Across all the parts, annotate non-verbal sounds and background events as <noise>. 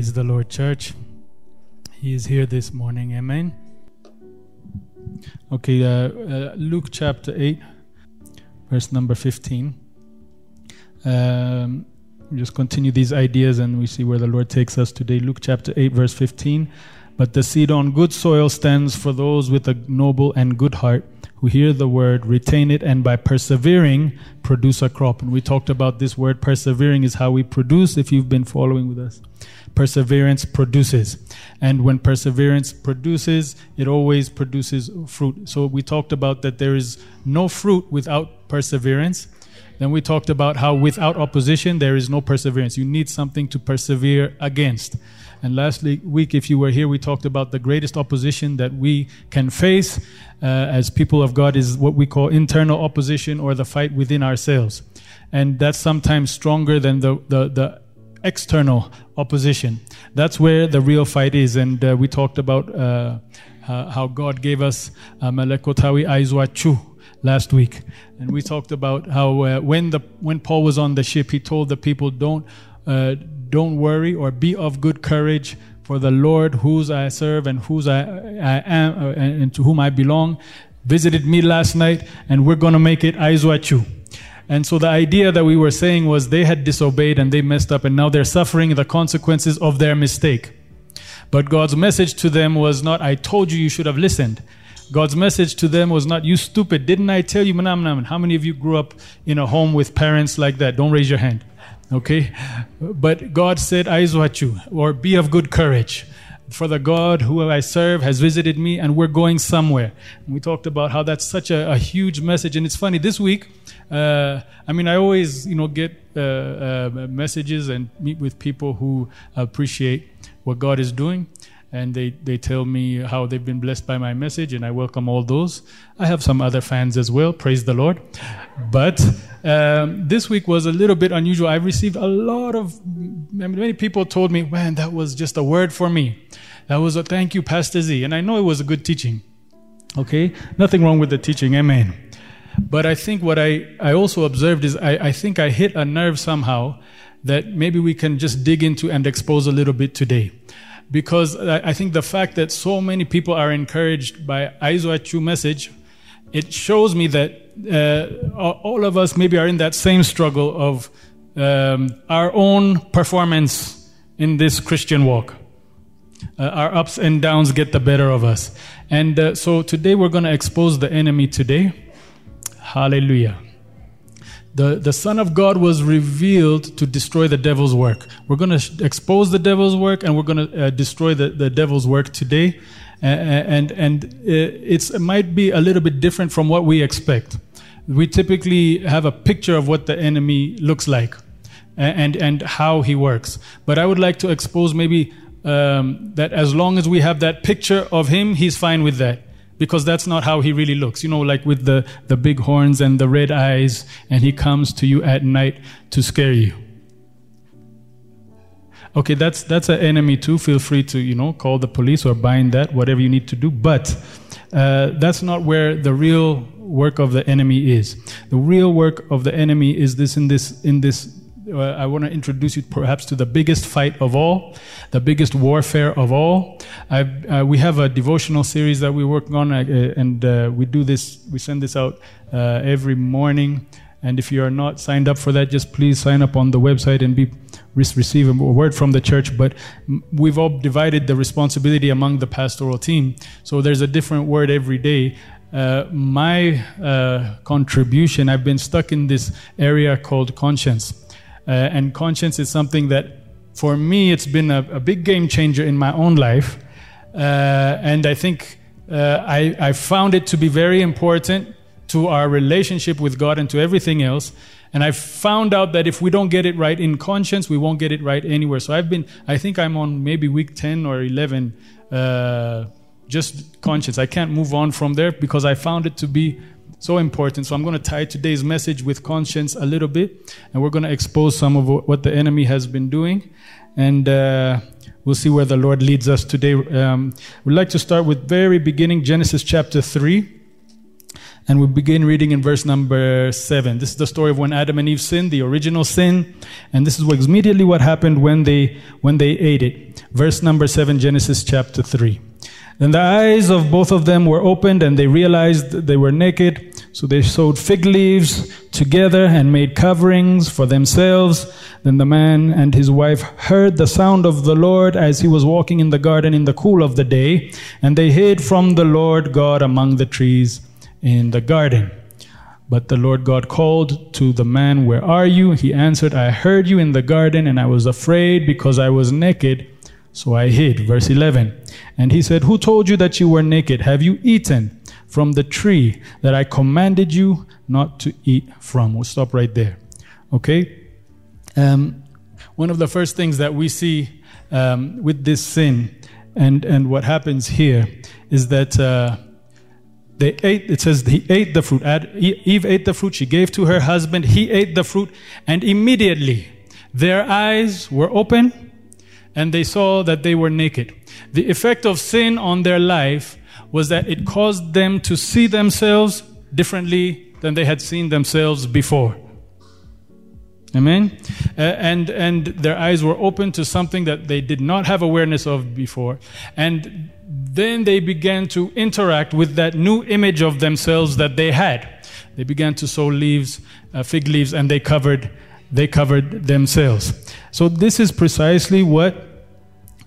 Praise the Lord, church. He is here this morning. Amen. Okay, uh, uh, Luke chapter 8, verse number 15. Um, just continue these ideas and we see where the Lord takes us today. Luke chapter 8, verse 15. But the seed on good soil stands for those with a noble and good heart who hear the word, retain it, and by persevering, produce a crop. And we talked about this word persevering is how we produce if you've been following with us. Perseverance produces. And when perseverance produces, it always produces fruit. So we talked about that there is no fruit without perseverance. Then we talked about how without opposition, there is no perseverance. You need something to persevere against. And last week, if you were here, we talked about the greatest opposition that we can face uh, as people of God is what we call internal opposition or the fight within ourselves. And that's sometimes stronger than the, the, the external opposition. That's where the real fight is. And uh, we talked about uh, how God gave us uh, Melekotawi Aizwachu last week. And we talked about how uh, when, the, when Paul was on the ship, he told the people, don't uh, don't worry or be of good courage, for the Lord, whose I serve and whose I, I am uh, and to whom I belong, visited me last night, and we're going to make it Aizwachu. And so the idea that we were saying was they had disobeyed and they messed up, and now they're suffering the consequences of their mistake. But God's message to them was not, I told you you should have listened. God's message to them was not, you stupid, didn't I tell you? How many of you grew up in a home with parents like that? Don't raise your hand. Okay? But God said, Aizwachu, or be of good courage. For the God who I serve has visited me and we're going somewhere. And we talked about how that's such a, a, huge message. And it's funny, this week, uh, I mean, I always, you know, get uh, uh, messages and meet with people who appreciate what God is doing and they, they tell me how they've been blessed by my message, and I welcome all those. I have some other fans as well, praise the Lord. But um, this week was a little bit unusual. I received a lot of, many people told me, man, that was just a word for me. That was a thank you, Pastor Z. And I know it was a good teaching. Okay? Nothing wrong with the teaching, amen. But I think what I, I also observed is I, I think I hit a nerve somehow that maybe we can just dig into and expose a little bit today because I think the fact that so many people are encouraged by Aizwachu message, it shows me that uh, all of us maybe are in that same struggle of um, our own performance in this Christian walk. Uh, our ups and downs get the better of us. And uh, so today we're going to expose the enemy today. Hallelujah. The, the Son of God was revealed to destroy the devil's work. We're going to expose the devil's work and we're going to uh, destroy the, the devil's work today. Uh, and and it's, it might be a little bit different from what we expect. We typically have a picture of what the enemy looks like and, and how he works. But I would like to expose maybe um, that as long as we have that picture of him, he's fine with that because that's not how he really looks. You know, like with the, the big horns and the red eyes, and he comes to you at night to scare you. Okay, that's that's an enemy too. Feel free to you know call the police or bind that, whatever you need to do. But uh, that's not where the real work of the enemy is. The real work of the enemy is this in this in this I want to introduce you perhaps to the biggest fight of all, the biggest warfare of all. Uh, we have a devotional series that we're working on, uh, and uh, we do this, we send this out uh, every morning. And if you are not signed up for that, just please sign up on the website and be receive a word from the church. But we've all divided the responsibility among the pastoral team, so there's a different word every day. Uh, my uh, contribution, I've been stuck in this area called conscience. Uh, and conscience is something that, for me, it's been a, a big game changer in my own life. Uh, and I think uh, I, I found it to be very important to our relationship with God and to everything else. And I found out that if we don't get it right in conscience, we won't get it right anywhere. So I've been, I think I'm on maybe week 10 or 11, uh, just conscience. I can't move on from there because I found it to be so important. So I'm going to tie today's message with conscience a little bit, and we're going to expose some of what the enemy has been doing, and uh, we'll see where the Lord leads us today. Um, we'd like to start with very beginning Genesis chapter three. And we begin reading in verse number seven. This is the story of when Adam and Eve sinned, the original sin. And this is what, immediately what happened when they, when they ate it. verse number 7, Genesis chapter 3. Then the eyes of both of them were opened, and they realized they were naked. So they sewed fig leaves together and made coverings for themselves. Then the man and his wife heard the sound of the Lord as he was walking in the garden in the cool of the day, and they hid from the Lord God among the trees in the garden. But the Lord God called to the man, Where are you? He answered, I heard you in the garden, and I was afraid because I was naked, so I hid. Verse 11. And he said, Who told you that you were naked? Have you eaten from the tree that I commanded you not to eat from? We'll stop right there. Okay? Um, one of the first things that we see um, with this sin and, and what happens here is that. Uh, they ate, it says he ate the fruit. Eve ate the fruit. She gave to her husband. He ate the fruit. And immediately their eyes were open and they saw that they were naked. The effect of sin on their life was that it caused them to see themselves differently than they had seen themselves before. Amen? Uh, and, and their eyes were open to something that they did not have awareness of before. And then they began to interact with that new image of themselves that they had. They began to sow leaves, uh, fig leaves, and they covered, they covered themselves. So this is precisely what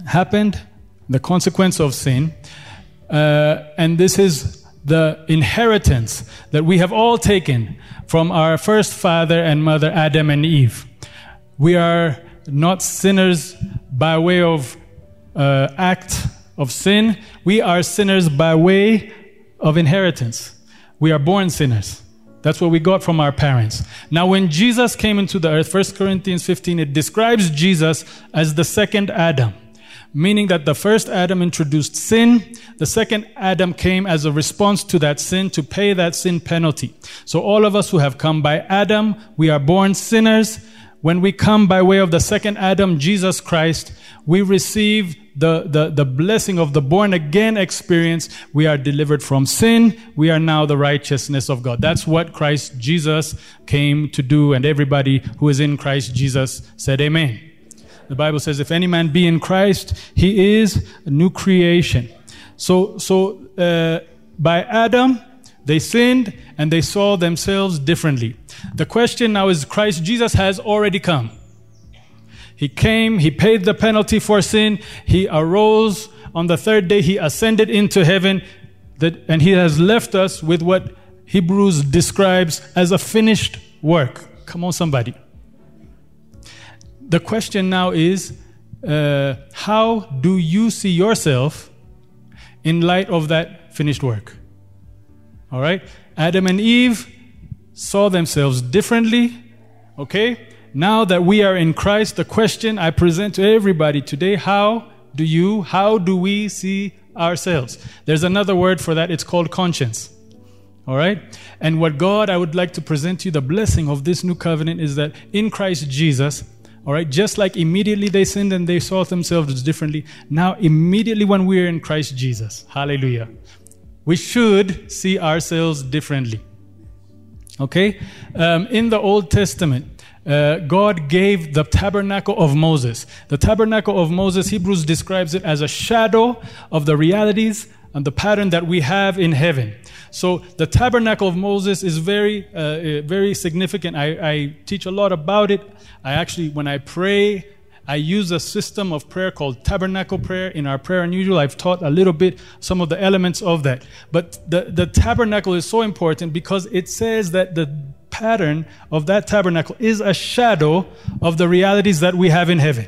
happened, the consequence of sin. Uh, and this is the inheritance that we have all taken from our first father and mother, Adam and Eve. We are not sinners by way of uh, act of sin. We are sinners by way of inheritance. We are born sinners. That's what we got from our parents. Now, when Jesus came into the earth, 1 Corinthians 15, it describes Jesus as the second Adam, meaning that the first Adam introduced sin. The second Adam came as a response to that sin to pay that sin penalty. So, all of us who have come by Adam, we are born sinners. When we come by way of the second Adam, Jesus Christ, we receive the, the, the blessing of the born again experience, we are delivered from sin. We are now the righteousness of God. That's what Christ Jesus came to do. And everybody who is in Christ Jesus said, Amen. The Bible says, if any man be in Christ, he is a new creation. So, so uh, by Adam, they sinned and they saw themselves differently. The question now is Christ Jesus has already come. He came, he paid the penalty for sin, he arose on the third day, he ascended into heaven, that, and he has left us with what Hebrews describes as a finished work. Come on, somebody. The question now is uh, how do you see yourself in light of that finished work? All right? Adam and Eve saw themselves differently, okay? Now that we are in Christ, the question I present to everybody today how do you, how do we see ourselves? There's another word for that, it's called conscience. All right? And what God, I would like to present to you, the blessing of this new covenant is that in Christ Jesus, all right, just like immediately they sinned and they saw themselves differently, now immediately when we are in Christ Jesus, hallelujah, we should see ourselves differently. Okay? Um, in the Old Testament, uh, God gave the tabernacle of Moses. The tabernacle of Moses, Hebrews describes it as a shadow of the realities and the pattern that we have in heaven. So the tabernacle of Moses is very, uh, uh very significant. I, I teach a lot about it. I actually, when I pray, I use a system of prayer called tabernacle prayer in our prayer unusual. I've taught a little bit some of the elements of that. But the, the tabernacle is so important because it says that the pattern of that tabernacle is a shadow of the realities that we have in heaven.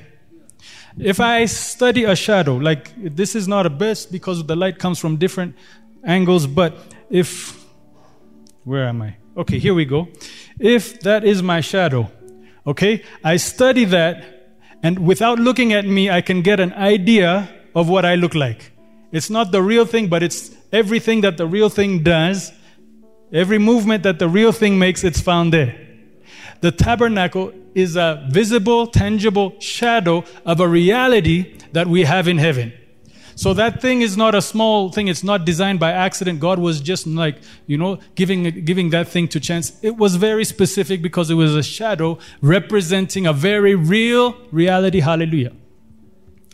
If I study a shadow, like this is not a best because the light comes from different angles, but if, where am I? Okay, here we go. If that is my shadow, okay, I study that, and without looking at me, I can get an idea of what I look like. It's not the real thing, but it's everything that the real thing does Every movement that the real thing makes, it's found there. The tabernacle is a visible, tangible shadow of a reality that we have in heaven. So that thing is not a small thing. It's not designed by accident. God was just like, you know, giving, giving that thing to chance. It was very specific because it was a shadow representing a very real reality. Hallelujah.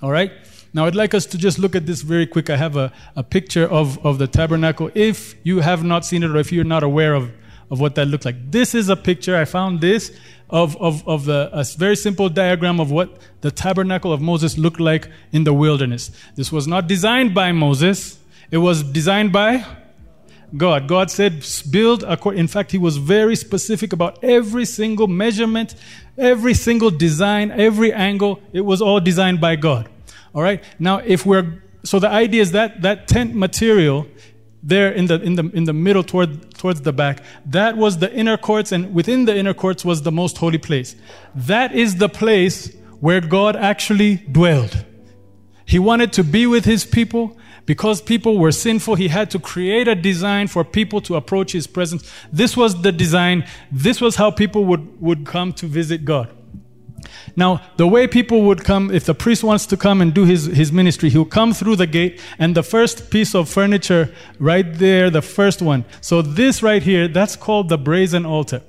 All right. Now, I'd like us to just look at this very quick. I have a, a picture of, of the tabernacle. If you have not seen it or if you're not aware of, of what that looked like, this is a picture. I found this of, of, of the, a very simple diagram of what the tabernacle of Moses looked like in the wilderness. This was not designed by Moses, it was designed by God. God said, build, in fact, He was very specific about every single measurement, every single design, every angle. It was all designed by God. All right. Now, if we're, so the idea is that that tent material there in the, in the, in the middle toward, towards the back, that was the inner courts, and within the inner courts was the most holy place. That is the place where God actually dwelled. He wanted to be with his people. Because people were sinful, he had to create a design for people to approach his presence. This was the design. This was how people would, would come to visit God. Now, the way people would come, if the priest wants to come and do his, his ministry, he'll come through the gate, and the first piece of furniture right there, the first one. So, this right here, that's called the brazen altar.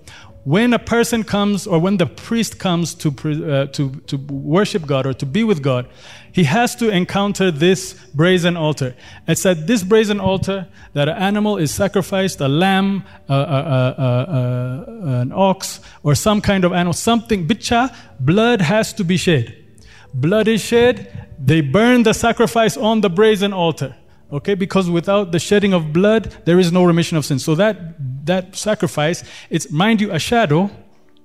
When a person comes, or when the priest comes to, uh, to, to worship God or to be with God, he has to encounter this brazen altar. It's at this brazen altar that an animal is sacrificed, a lamb, a, a, an ox, or some kind of animal, something, bitcha, blood has to be shed. Blood is shed, they burn the sacrifice on the brazen altar. Okay, because without the shedding of blood, there is no remission of sin. So that that sacrifice, it's mind you a shadow,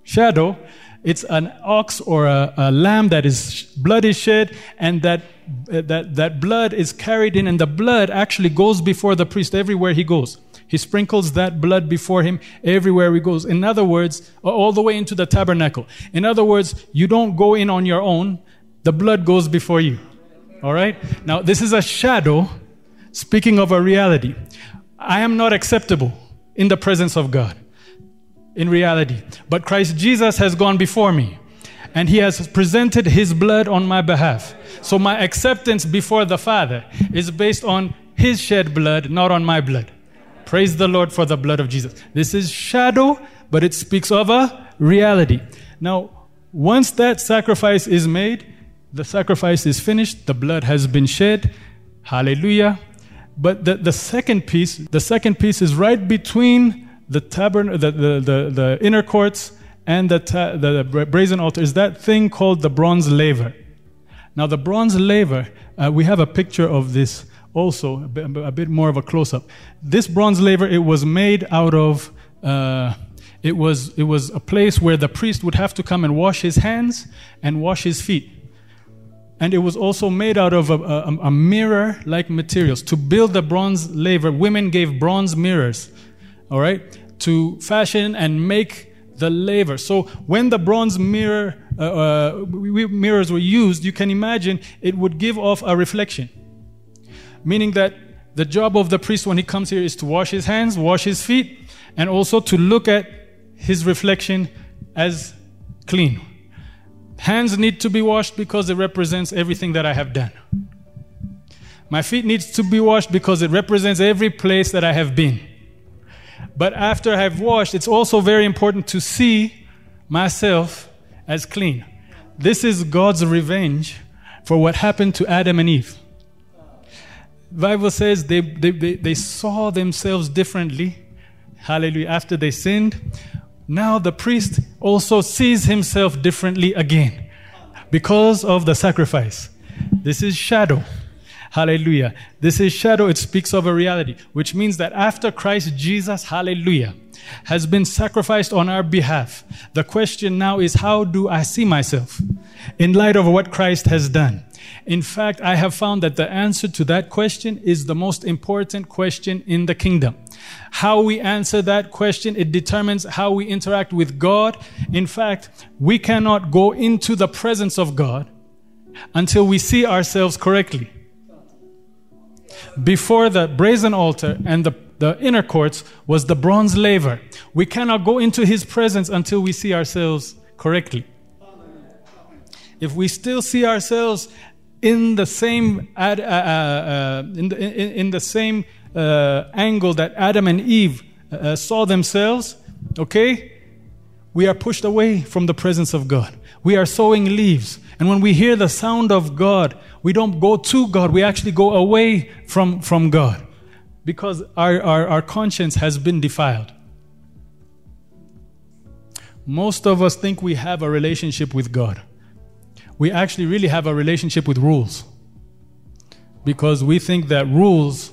shadow it's an ox or a, a lamb that is blood is shed, and that, uh, that, that blood is carried in, and the blood actually goes before the priest everywhere he goes. He sprinkles that blood before him everywhere he goes. In other words, all the way into the tabernacle. In other words, you don't go in on your own, the blood goes before you. All right? Now, this is a shadow speaking of a reality. I am not acceptable in the presence of God in reality. But Christ Jesus has gone before me and he has presented his blood on my behalf. So my acceptance before the Father is based on his shed blood, not on my blood. Praise the Lord for the blood of Jesus. This is shadow, but it speaks of a reality. Now, once that sacrifice is made, the sacrifice is finished, the blood has been shed. Hallelujah. But the, the second piece, the second piece is right between the the, the, the, the inner courts and the, ta- the brazen altar is that thing called the bronze laver. Now, the bronze laver, uh, we have a picture of this also, a bit, a bit, more of a close up. This bronze laver, it was made out of, uh, it, was, it was a place where the priest would have to come and wash his hands and wash his feet. And it was also made out of a, a, a mirror like materials. To build the bronze laver, women gave bronze mirrors all right, to fashion and make the laver. So when the bronze mirror uh, uh, mirrors were used, you can imagine it would give off a reflection, meaning that the job of the priest when he comes here is to wash his hands, wash his feet, and also to look at his reflection as clean. Hands need to be washed because it represents everything that I have done. My feet needs to be washed because it represents every place that I have been. But after I have washed, it's also very important to see myself as clean. This is God's revenge for what happened to Adam and Eve. Bible says they, they, they, they saw themselves differently. Hallelujah. After they sinned, now the priest also sees himself differently again because of the sacrifice. This is shadow. Hallelujah. This is shadow. It speaks of a reality, which means that after Christ Jesus, hallelujah, has been sacrificed on our behalf, the question now is how do I see myself in light of what Christ has done? In fact, I have found that the answer to that question is the most important question in the kingdom. How we answer that question, it determines how we interact with God. In fact, we cannot go into the presence of God until we see ourselves correctly before the brazen altar and the, the inner courts was the bronze laver. We cannot go into his presence until we see ourselves correctly. If we still see ourselves in the same ad, uh, uh, uh in, the, in, in, the same uh, angle that Adam and Eve uh, saw themselves, okay, we are pushed away from the presence of God. We are sowing leaves. And when we hear the sound of God, we don't go to God, we actually go away from, from God because our, our, our conscience has been defiled. Most of us think we have a relationship with God. We actually really have a relationship with rules because we think that rules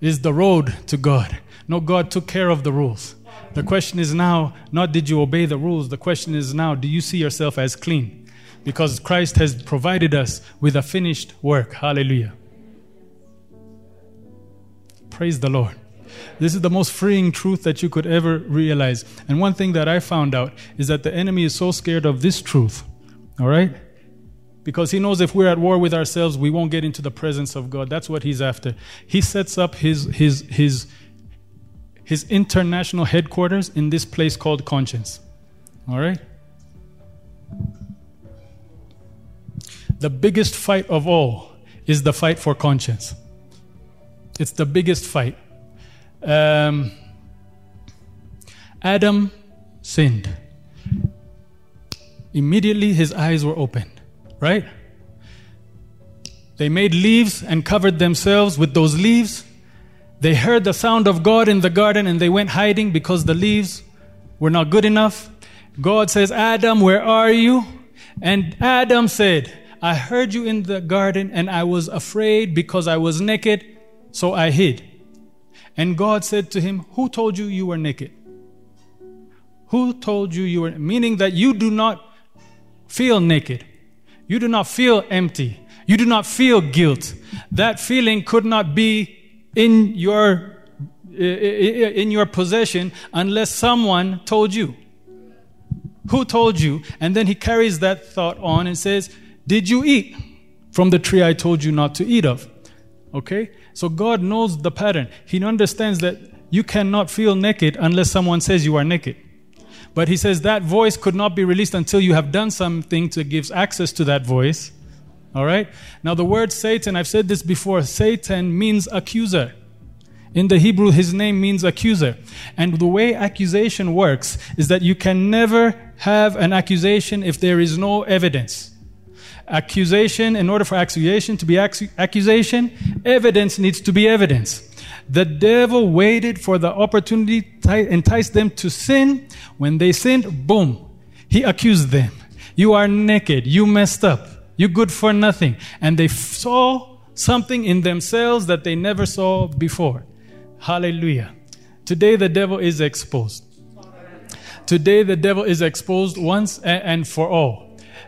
is the road to God. No, God took care of the rules. The question is now, not did you obey the rules, the question is now, do you see yourself as clean? Because Christ has provided us with a finished work. Hallelujah. Praise the Lord. This is the most freeing truth that you could ever realize. And one thing that I found out is that the enemy is so scared of this truth. All right? Because he knows if we're at war with ourselves, we won't get into the presence of God. That's what he's after. He sets up his his his his international headquarters in this place called conscience. All right? The biggest fight of all is the fight for conscience. It's the biggest fight. Um, Adam sinned. Immediately his eyes were opened, right? They made leaves and covered themselves with those leaves they heard the sound of God in the garden and they went hiding because the leaves were not good enough. God says, Adam, where are you? And Adam said, I heard you in the garden and I was afraid because I was naked, so I hid. And God said to him, Who told you you were naked? Who told you you were, meaning that you do not feel naked. You do not feel empty. You do not feel guilt. That feeling could not be in your in your possession unless someone told you. Who told you? And then he carries that thought on and says, Did you eat from the tree I told you not to eat of? Okay? So God knows the pattern. He understands that you cannot feel naked unless someone says you are naked. But he says that voice could not be released until you have done something to give access to that voice. All right? Now, the word Satan, I've said this before, Satan means accuser. In the Hebrew, his name means accuser. And the way accusation works is that you can never have an accusation if there is no evidence. Accusation, in order for accusation to be accusation, evidence needs to be evidence. The devil waited for the opportunity to entice them to sin. When they sinned, boom, he accused them. You are naked. You messed up. You're good for nothing. And they saw something in themselves that they never saw before. Hallelujah. Today the devil is exposed. Today the devil is exposed once and for all.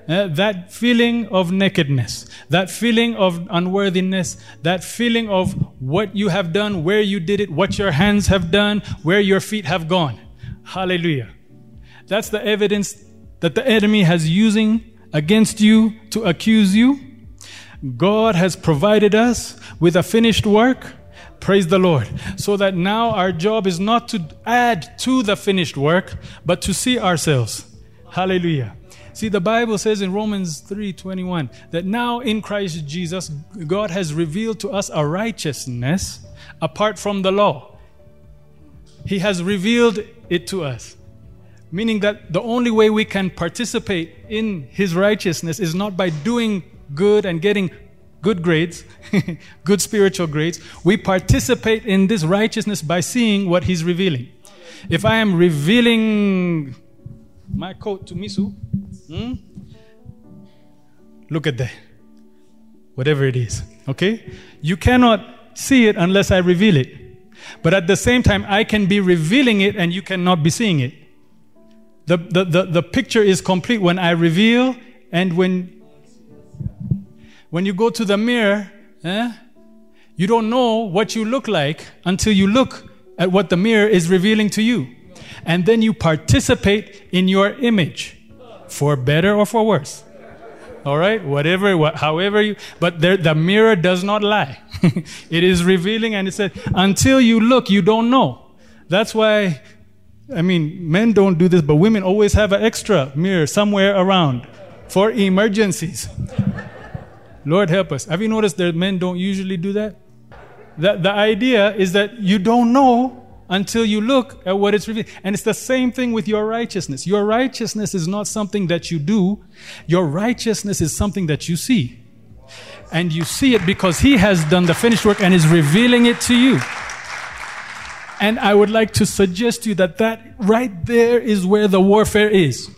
Uh, that feeling of nakedness, that feeling of unworthiness, that feeling of what you have done, where you did it, what your hands have done, where your feet have gone. Hallelujah. That's the evidence that the enemy has using against you to accuse you. God has provided us with a finished work. Praise the Lord. So that now our job is not to add to the finished work, but to see ourselves. Hallelujah. See, the Bible says in Romans 3:21 that now in Christ Jesus, God has revealed to us a righteousness apart from the law. He has revealed it to us. Meaning that the only way we can participate in His righteousness is not by doing good and getting good grades, <laughs> good spiritual grades. We participate in this righteousness by seeing what He's revealing. If I am revealing my coat to Misu, hmm, look at that. Whatever it is, okay? You cannot see it unless I reveal it. But at the same time, I can be revealing it and you cannot be seeing it. The, the, the, the picture is complete when I reveal and when, when you go to the mirror, eh, you don't know what you look like until you look at what the mirror is revealing to you. And then you participate in your image, for better or for worse. All right, whatever, what, however you, but there, the mirror does not lie. <laughs> it is revealing, and it said, until you look, you don't know. That's why I mean, men don't do this, but women always have an extra mirror somewhere around for emergencies. Lord help us. Have you noticed that men don't usually do that? The, the idea is that you don't know until you look at what it's revealed. And it's the same thing with your righteousness. Your righteousness is not something that you do, your righteousness is something that you see. And you see it because He has done the finished work and is revealing it to you. And I would like to suggest to you that that right there is where the warfare is.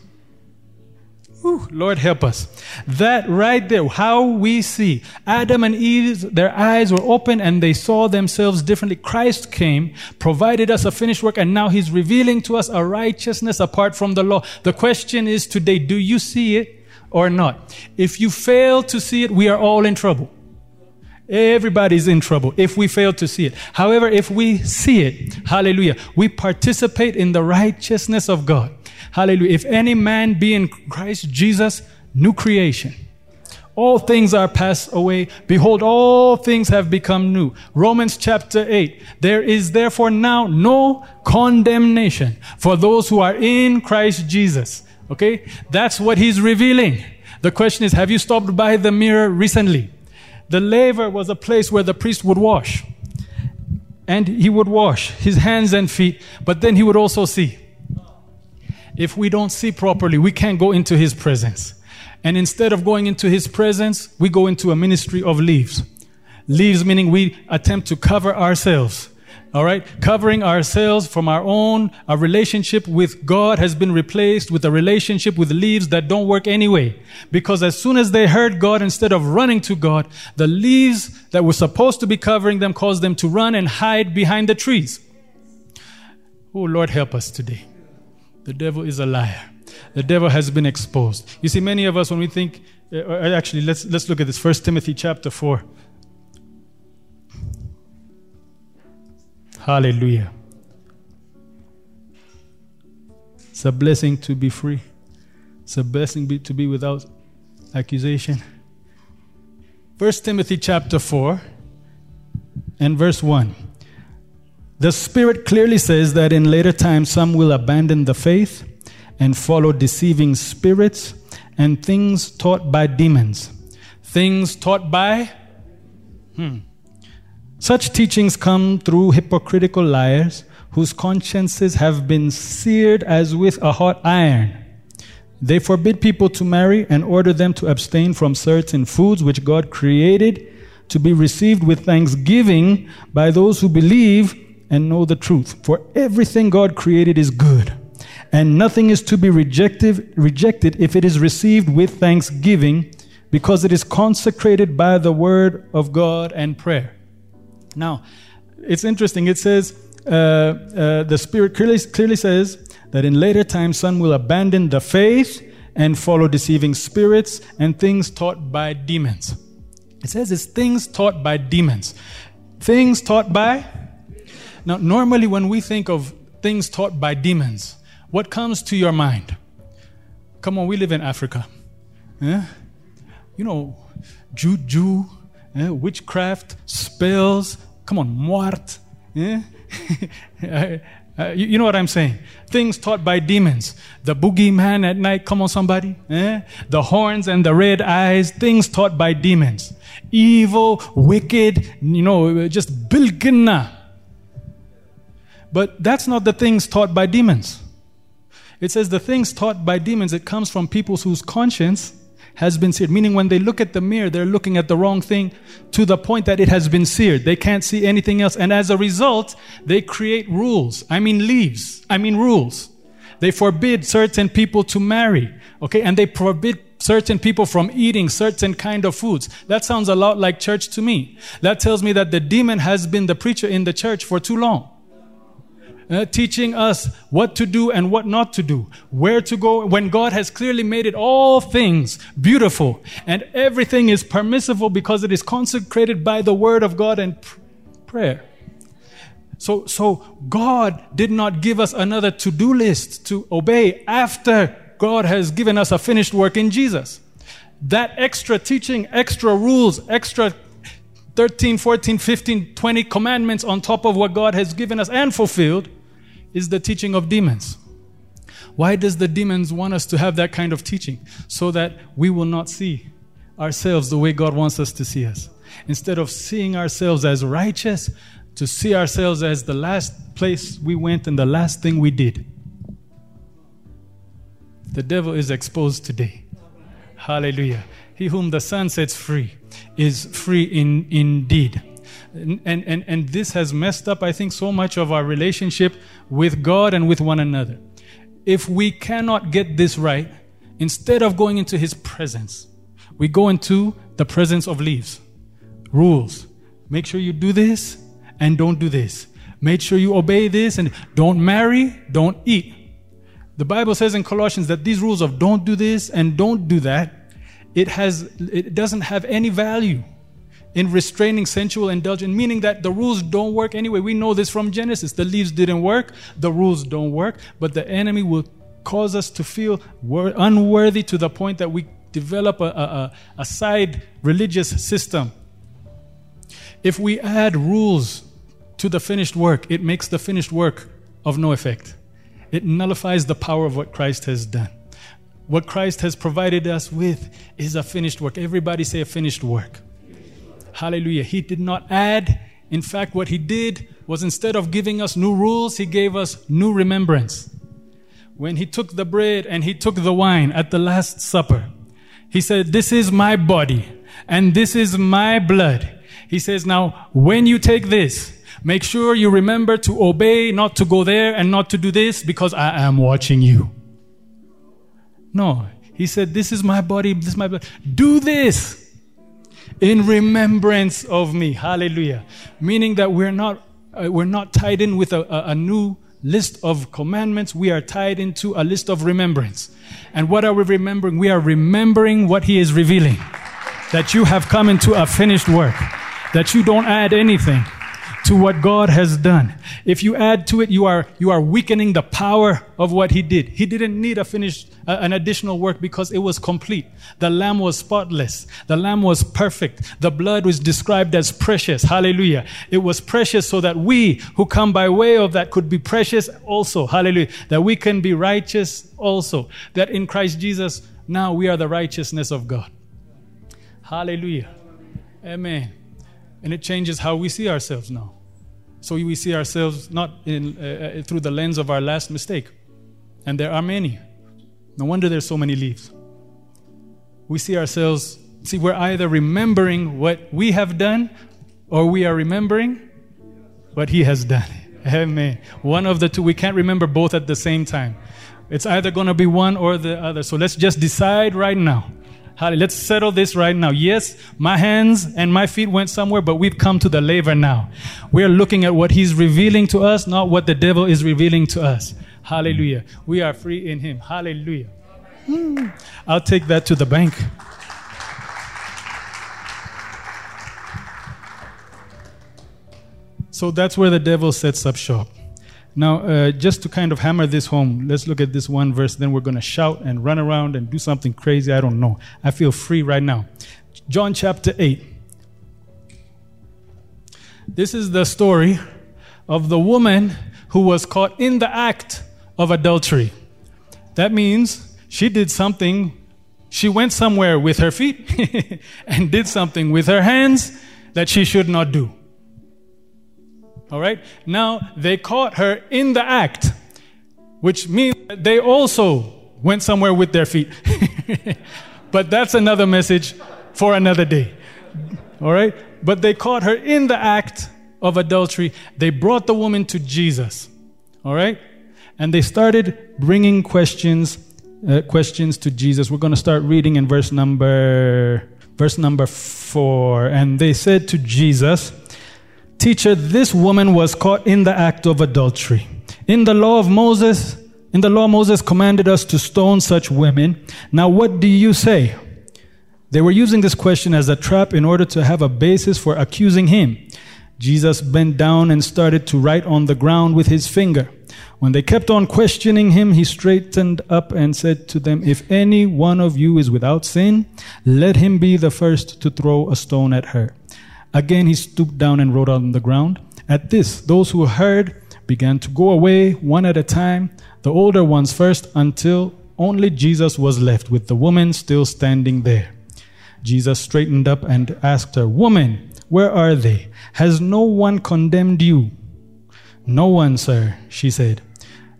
Whew, Lord help us. That right there, how we see. Adam and Eve, their eyes were open and they saw themselves differently. Christ came, provided us a finished work, and now He's revealing to us a righteousness apart from the law. The question is today, do you see it or not? If you fail to see it, we are all in trouble. Everybody's in trouble if we fail to see it. However, if we see it, hallelujah, we participate in the righteousness of God. Hallelujah. If any man be in Christ Jesus, new creation. All things are passed away. Behold, all things have become new. Romans chapter 8. There is therefore now no condemnation for those who are in Christ Jesus. Okay? That's what he's revealing. The question is, have you stopped by the mirror recently? The laver was a place where the priest would wash. And he would wash his hands and feet, but then he would also see. If we don't see properly, we can't go into His presence. And instead of going into His presence, we go into a ministry of leaves. Leaves meaning we attempt to cover ourselves. All right? Covering ourselves from our own, our relationship with God has been replaced with a relationship with leaves that don't work anyway. Because as soon as they heard God, instead of running to God, the leaves that were supposed to be covering them caused them to run and hide behind the trees. Oh, Lord, help us today. The devil is a liar. The devil has been exposed. You see, many of us, when we think, uh, uh actually, let's, let's look at this. First Timothy chapter 4. Hallelujah. It's a blessing to be free. It's a blessing be, to be without accusation. First Timothy chapter 4 and verse 1. The Spirit clearly says that in later times some will abandon the faith and follow deceiving spirits and things taught by demons. Things taught by? Hmm. Such teachings come through hypocritical liars whose consciences have been seared as with a hot iron. They forbid people to marry and order them to abstain from certain foods which God created to be received with thanksgiving by those who believe and know the truth. For everything God created is good, and nothing is to be rejected, rejected if it is received with thanksgiving, because it is consecrated by the word of God and prayer. Now, it's interesting. It says, uh, uh, the Spirit clearly, clearly says that in later times some will abandon the faith and follow deceiving spirits and things taught by demons. It says it's things taught by demons. Things taught by now, normally when we think of things taught by demons, what comes to your mind? Come on, we live in Africa. Yeah? You know, juju, yeah? witchcraft, spells. Come on, muart. <laughs> Yeah? Uh, you, know what I'm saying? Things taught by demons. The boogeyman at night, come on, somebody. Eh? The horns and the red eyes, things taught by demons. Evil, wicked, you know, just bilgana. But that's not the things taught by demons. It says the things taught by demons, it comes from people whose conscience has been seared. Meaning, when they look at the mirror, they're looking at the wrong thing to the point that it has been seared. They can't see anything else. And as a result, they create rules. I mean, leaves. I mean, rules. They forbid certain people to marry. Okay. And they forbid certain people from eating certain kind of foods. That sounds a lot like church to me. That tells me that the demon has been the preacher in the church for too long uh, teaching us what to do and what not to do, where to go, when God has clearly made it all things beautiful and everything is permissible because it is consecrated by the word of God and pr- prayer. So, so God did not give us another to-do list to obey after God has given us a finished work in Jesus. That extra teaching, extra rules, extra 13, 14, 15, 20 commandments on top of what God has given us and fulfilled is the teaching of demons. Why does the demons want us to have that kind of teaching? So that we will not see ourselves the way God wants us to see us. Instead of seeing ourselves as righteous, to see ourselves as the last place we went and the last thing we did. The devil is exposed today. Hallelujah. He whom the Son sets free is free in, indeed. And, and, and this has messed up, I think, so much of our relationship with God and with one another. If we cannot get this right, instead of going into His presence, we go into the presence of leaves, rules. Make sure you do this and don't do this. Make sure you obey this and don't marry, don't eat. The Bible says in Colossians that these rules of don't do this and don't do that, it has it doesn't have any value in restraining sensual indulgence, meaning that the rules don't work anyway. We know this from Genesis. The leaves didn't work, the rules don't work, but the enemy will cause us to feel unworthy to the point that we develop a, a, a side religious system. If we add rules to the finished work, it makes the finished work of no effect it nullifies the power of what Christ has done. What Christ has provided us with is a finished work. Everybody say a finished work. Hallelujah. He did not add. In fact, what he did was instead of giving us new rules, he gave us new remembrance. When he took the bread and he took the wine at the Last Supper, he said, This is my body and this is my blood. He says, Now, when you take this, Make sure you remember to obey, not to go there and not to do this because I am watching you. No. He said, This is my body, this is my blood. Do this in remembrance of me. Hallelujah. Meaning that we're not, uh, we're not tied in with a, a, a new list of commandments. We are tied into a list of remembrance. And what are we remembering? We are remembering what He is revealing. That you have come into a finished work. That you don't add anything to what God has done. If you add to it, you are, you are weakening the power of what He did. He didn't need a finished, uh, an additional work because it was complete. The lamb was spotless. The lamb was perfect. The blood was described as precious. Hallelujah. It was precious so that we who come by way of that could be precious also. Hallelujah. That we can be righteous also. That in Christ Jesus, now we are the righteousness of God. Hallelujah. Amen. And it changes how we see ourselves now. So we see ourselves not in, uh, uh, through the lens of our last mistake. And there are many. No wonder there's so many leaves. We see ourselves, see, we're either remembering what we have done or we are remembering what He has done. <laughs> Amen. One of the two. We can't remember both at the same time. It's either going to be one or the other. So let's just decide right now Let's settle this right now. Yes, my hands and my feet went somewhere, but we've come to the laver now. We're looking at what he's revealing to us, not what the devil is revealing to us. Hallelujah. We are free in him. Hallelujah. Hmm. I'll take that to the bank. So that's where the devil sets up shop. Now, uh, just to kind of hammer this home, let's look at this one verse. Then we're going to shout and run around and do something crazy. I don't know. I feel free right now. John chapter 8. This is the story of the woman who was caught in the act of adultery. That means she did something, she went somewhere with her feet <laughs> and did something with her hands that she should not do. All right? Now, they caught her in the act, which means they also went somewhere with their feet. <laughs> but that's another message for another day. All right? But they caught her in the act of adultery. They brought the woman to Jesus. All right? And they started bringing questions uh, questions to Jesus. We're going to start reading in verse number verse number 4. And they said to Jesus, Teacher, this woman was caught in the act of adultery. In the law of Moses, in the law, Moses commanded us to stone such women. Now, what do you say? They were using this question as a trap in order to have a basis for accusing him. Jesus bent down and started to write on the ground with his finger. When they kept on questioning him, he straightened up and said to them, If any one of you is without sin, let him be the first to throw a stone at her. Again, he stooped down and wrote on the ground. At this, those who heard began to go away one at a time, the older ones first, until only Jesus was left with the woman still standing there. Jesus straightened up and asked her, Woman, Where are they? Has no one condemned you? No one, sir, she said.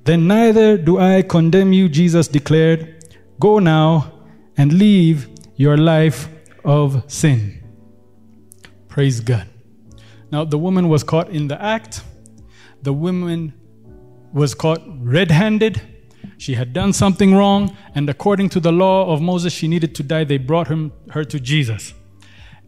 Then neither do I condemn you, Jesus declared. Go now and leave your life of sin. Praise God. Now, the woman was caught in the act. The woman was caught red handed. She had done something wrong, and according to the law of Moses, she needed to die. They brought him, her to Jesus.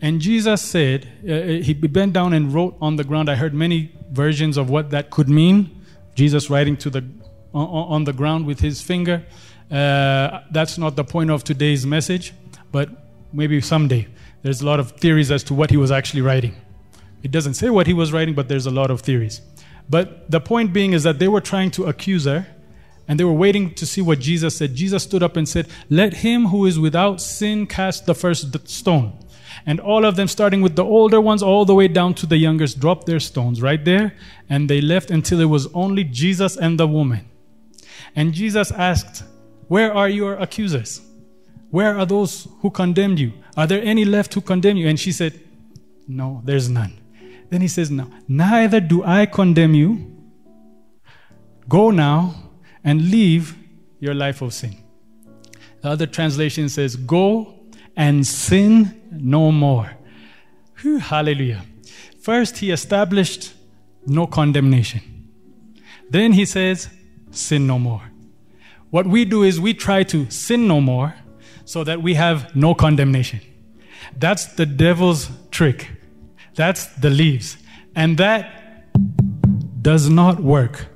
And Jesus said, uh, uh he bent down and wrote on the ground. I heard many versions of what that could mean. Jesus writing to the, on, the ground with his finger. Uh, that's not the point of today's message, but maybe someday. There's a lot of theories as to what he was actually writing. It doesn't say what he was writing, but there's a lot of theories. But the point being is that they were trying to accuse her and they were waiting to see what Jesus said. Jesus stood up and said, Let him who is without sin cast the first stone. And all of them, starting with the older ones all the way down to the youngest, dropped their stones right there. And they left until it was only Jesus and the woman. And Jesus asked, Where are your accusers? Where are those who condemned you? Are there any left who condemn you? And she said, No, there's none. Then he says, No, neither do I condemn you. Go now and leave your life of sin. The other translation says, Go and sin no more. Whew, hallelujah. First, he established no condemnation. Then he says, Sin no more. What we do is we try to sin no more so that we have no condemnation. That's the devil's trick. That's the leaves. And that does not work.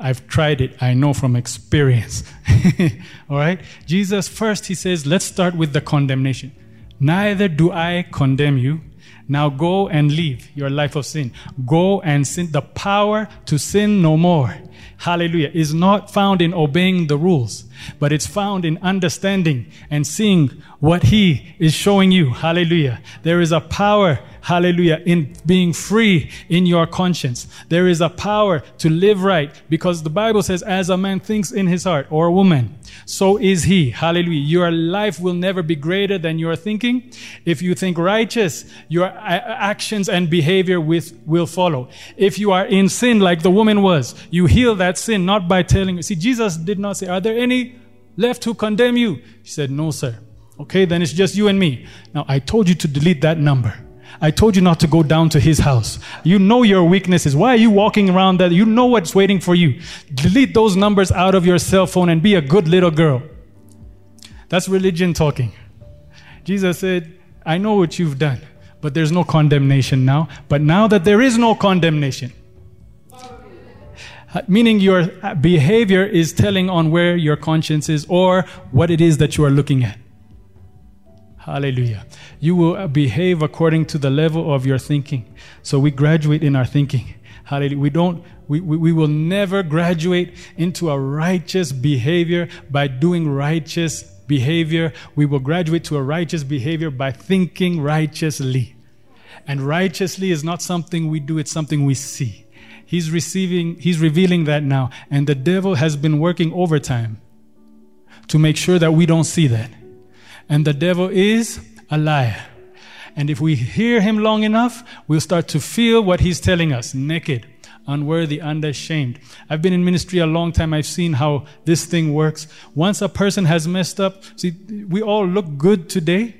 I've tried it. I know from experience. <laughs> All right? Jesus, first, he says, let's start with the condemnation. Neither do I condemn you. Now go and live your life of sin. Go and sin. The power to sin no more. Hallelujah. Is not found in obeying the rules, but it's found in understanding and seeing what He is showing you. Hallelujah. There is a power hallelujah, in being free in your conscience. There is a power to live right because the Bible says, as a man thinks in his heart, or a woman, so is he. Hallelujah. Your life will never be greater than your thinking. If you think righteous, your actions and behavior with, will follow. If you are in sin like the woman was, you heal that sin not by telling. See, Jesus did not say, Are there any left who condemn you? He said, No, sir. Okay, then it's just you and me. Now, I told you to delete that number. I told you not to go down to his house. You know your weaknesses. Why are you walking around that? You know what's waiting for you. Delete those numbers out of your cell phone and be a good little girl. That's religion talking. Jesus said, I know what you've done, but there's no condemnation now. But now that there is no condemnation, uh, meaning your uh, behavior is telling on where your conscience is or what it is that you are looking at. Hallelujah. You will behave according to the level of your thinking. So we graduate in our thinking. Hallelujah. We don't, we, we, we will never graduate into a righteous behavior by doing righteous behavior. We will graduate to a righteous behavior by thinking righteously. And righteously is not something we do, it's something we see. He's receiving, he's revealing that now. And the devil has been working overtime to make sure that we don't see that. And the devil is a liar. And if we hear him long enough, we'll start to feel what he's telling us naked, unworthy, unashamed. I've been in ministry a long time. I've seen how this thing works. Once a person has messed up, see, we all look good today,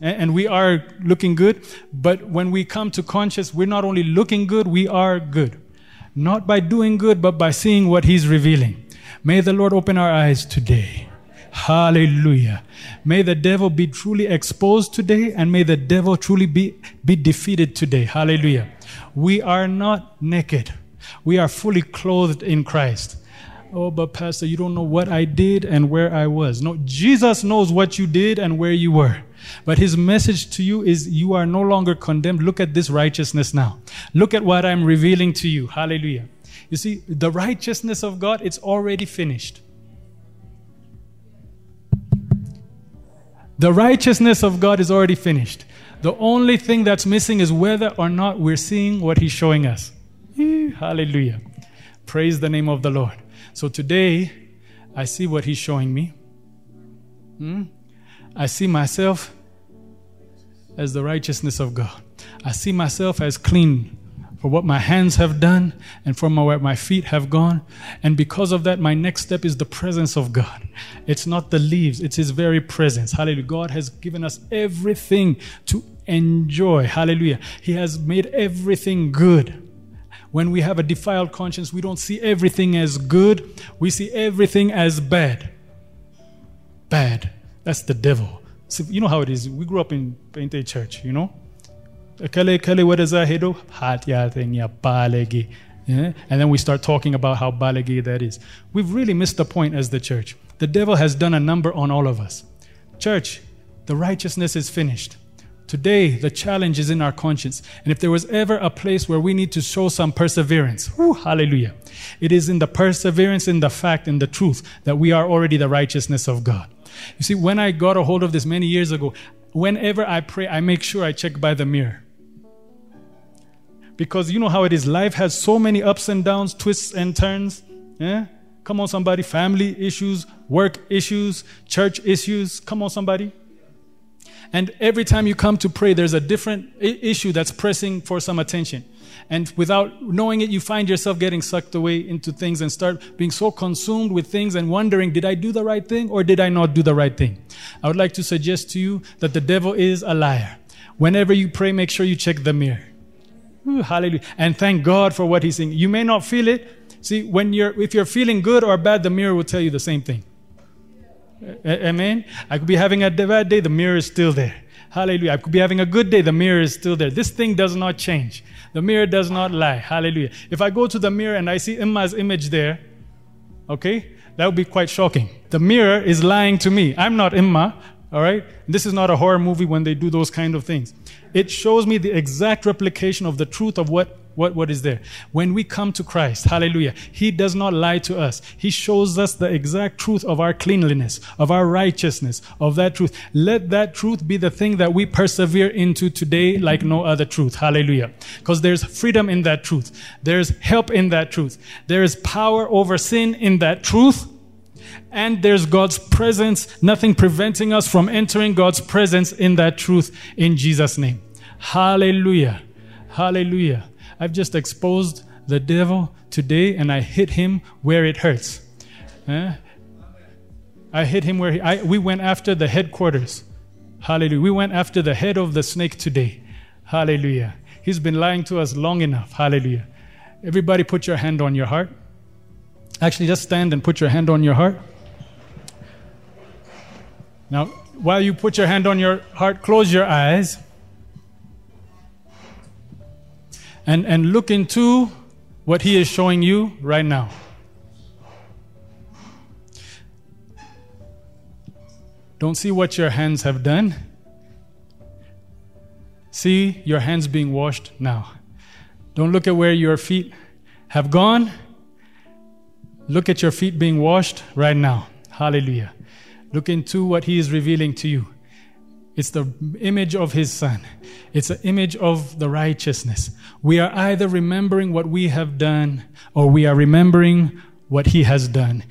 and we are looking good. But when we come to conscious, we're not only looking good, we are good. Not by doing good, but by seeing what he's revealing. May the Lord open our eyes today. Hallelujah. May the devil be truly exposed today and may the devil truly be, be defeated today. Hallelujah. We are not naked. We are fully clothed in Christ. Oh, but Pastor, you don't know what I did and where I was. No, Jesus knows what you did and where you were. But his message to you is you are no longer condemned. Look at this righteousness now. Look at what I'm revealing to you. Hallelujah. You see, the righteousness of God, it's already finished. The righteousness of God is already finished. The only thing that's missing is whether or not we're seeing what He's showing us. Hallelujah. Praise the name of the Lord. So today, I see what He's showing me. Hmm? I see myself as the righteousness of God. I see myself as clean for what my hands have done and for my, where my feet have gone. And because of that, my next step is the presence of God. It's not the leaves, it's His very presence. Hallelujah. God has given us everything to enjoy. Hallelujah. He has made everything good. When we have a defiled conscience, we don't see everything as good, we see everything as bad. Bad. That's the devil. So you know how it is. We grew up in Pente Church, you know? Kale wadaza hedo hatya balegi. Yeah? And then we start talking about how balegi that is. We've really missed the point as the church. The devil has done a number on all of us. Church, the righteousness is finished. Today, the challenge is in our conscience. And if there was ever a place where we need to show some perseverance, hallelujah, it is in the perseverance, in the fact, in the truth that we are already the righteousness of God. You see, when I got a hold of this many years ago, whenever I pray, I make sure I check by the mirror. Because you know how it is. Life has so many ups and downs, twists and turns. Yeah? Come on, somebody. Family issues, work issues, church issues. Come on, somebody. And every time you come to pray, there's a different issue that's pressing for some attention. And without knowing it, you find yourself getting sucked away into things and start being so consumed with things and wondering, did I do the right thing or did I not do the right thing? I would like to suggest to you that the devil is a liar. Whenever you pray, make sure you check the mirror. Ooh, hallelujah. And thank God for what he's saying. You may not feel it. See, when you're, if you're feeling good or bad, the mirror will tell you the same thing. Amen. I could be having a bad day, the mirror is still there. Hallelujah. I could be having a good day, the mirror is still there. This thing does not change. The mirror does not lie. Hallelujah. If I go to the mirror and I see Imma's image there, okay, that would be quite shocking. The mirror is lying to me. I'm not Imma, all right? This is not a horror movie when they do those kind of things. It shows me the exact replication of the truth of what what, what is there? When we come to Christ, hallelujah, He does not lie to us. He shows us the exact truth of our cleanliness, of our righteousness, of that truth. Let that truth be the thing that we persevere into today like no other truth. Hallelujah. Because there's freedom in that truth. There's help in that truth. There is power over sin in that truth. And there's God's presence, nothing preventing us from entering God's presence in that truth in Jesus' name. Hallelujah. Hallelujah. I've just exposed the devil today and I hit him where it hurts. Eh? I hit him where he, I, we went after the headquarters. Hallelujah. We went after the head of the snake today. Hallelujah. He's been lying to us long enough. Hallelujah. Everybody put your hand on your heart. Actually, just stand and put your hand on your heart. Now, while you put your hand on your heart, close your eyes. and, and look into what He is showing you right now. Don't see what your hands have done. See your hands being washed now. Don't look at where your feet have gone. Look at your feet being washed right now. Hallelujah. Look into what He is revealing to you. It's the image of his son. It's an image of the righteousness. We are either remembering what we have done or we are remembering what he has done.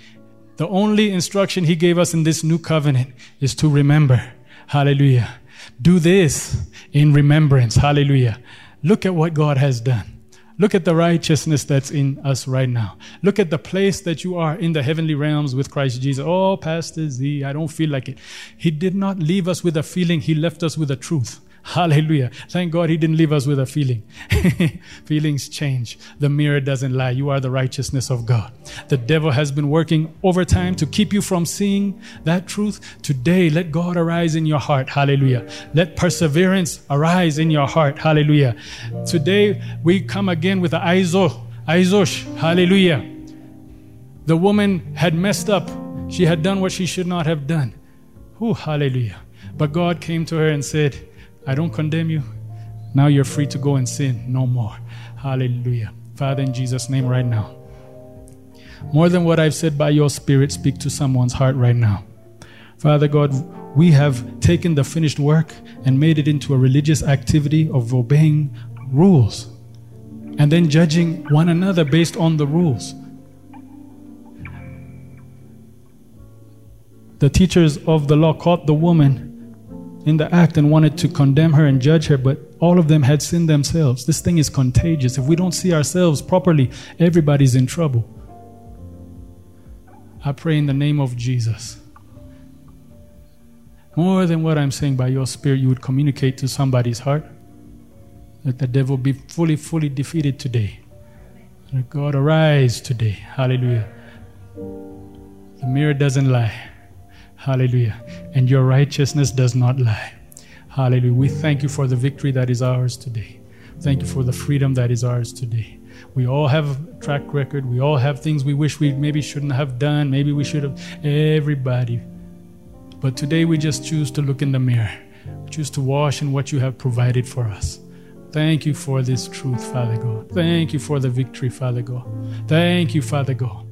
The only instruction he gave us in this new covenant is to remember. Hallelujah. Do this in remembrance. Hallelujah. Look at what God has done. Look at the righteousness that's in us right now. Look at the place that you are in the heavenly realms with Christ Jesus. Oh, Pastor Z, I don't feel like it. He did not leave us with a feeling, He left us with a truth. Hallelujah. Thank God he didn't leave us with a feeling. <laughs> Feelings change. The mirror doesn't lie. You are the righteousness of God. The devil has been working overtime to keep you from seeing that truth. Today, let God arise in your heart. Hallelujah. Let perseverance arise in your heart. Hallelujah. Today, we come again with the Aizo. Aizosh. Hallelujah. The woman had messed up. She had done what she should not have done. Oh, hallelujah. But God came to her and said, I don't condemn you. Now you're free to go and sin no more. Hallelujah. Father, in Jesus' name, right now. More than what I've said by your Spirit, speak to someone's heart right now. Father God, we have taken the finished work and made it into a religious activity of obeying rules and then judging one another based on the rules. The teachers of the law caught the woman in the act and wanted to condemn her and judge her, but all of them had sinned themselves. This thing is contagious. If we don't see ourselves properly, everybody's in trouble. I pray in the name of Jesus. More than what I'm saying by your spirit, you would communicate to somebody's heart. Let the devil be fully, fully defeated today. Let God arise today. Hallelujah. The mirror doesn't lie. Hallelujah. And your righteousness does not lie. Hallelujah. We thank you for the victory that is ours today. Thank you for the freedom that is ours today. We all have track record. We all have things we wish we maybe shouldn't have done. Maybe we should have. Everybody. But today we just choose to look in the mirror. We choose to wash in what you have provided for us. Thank you for this truth, Father God. Thank you for the victory, Father God. Thank you, Father God.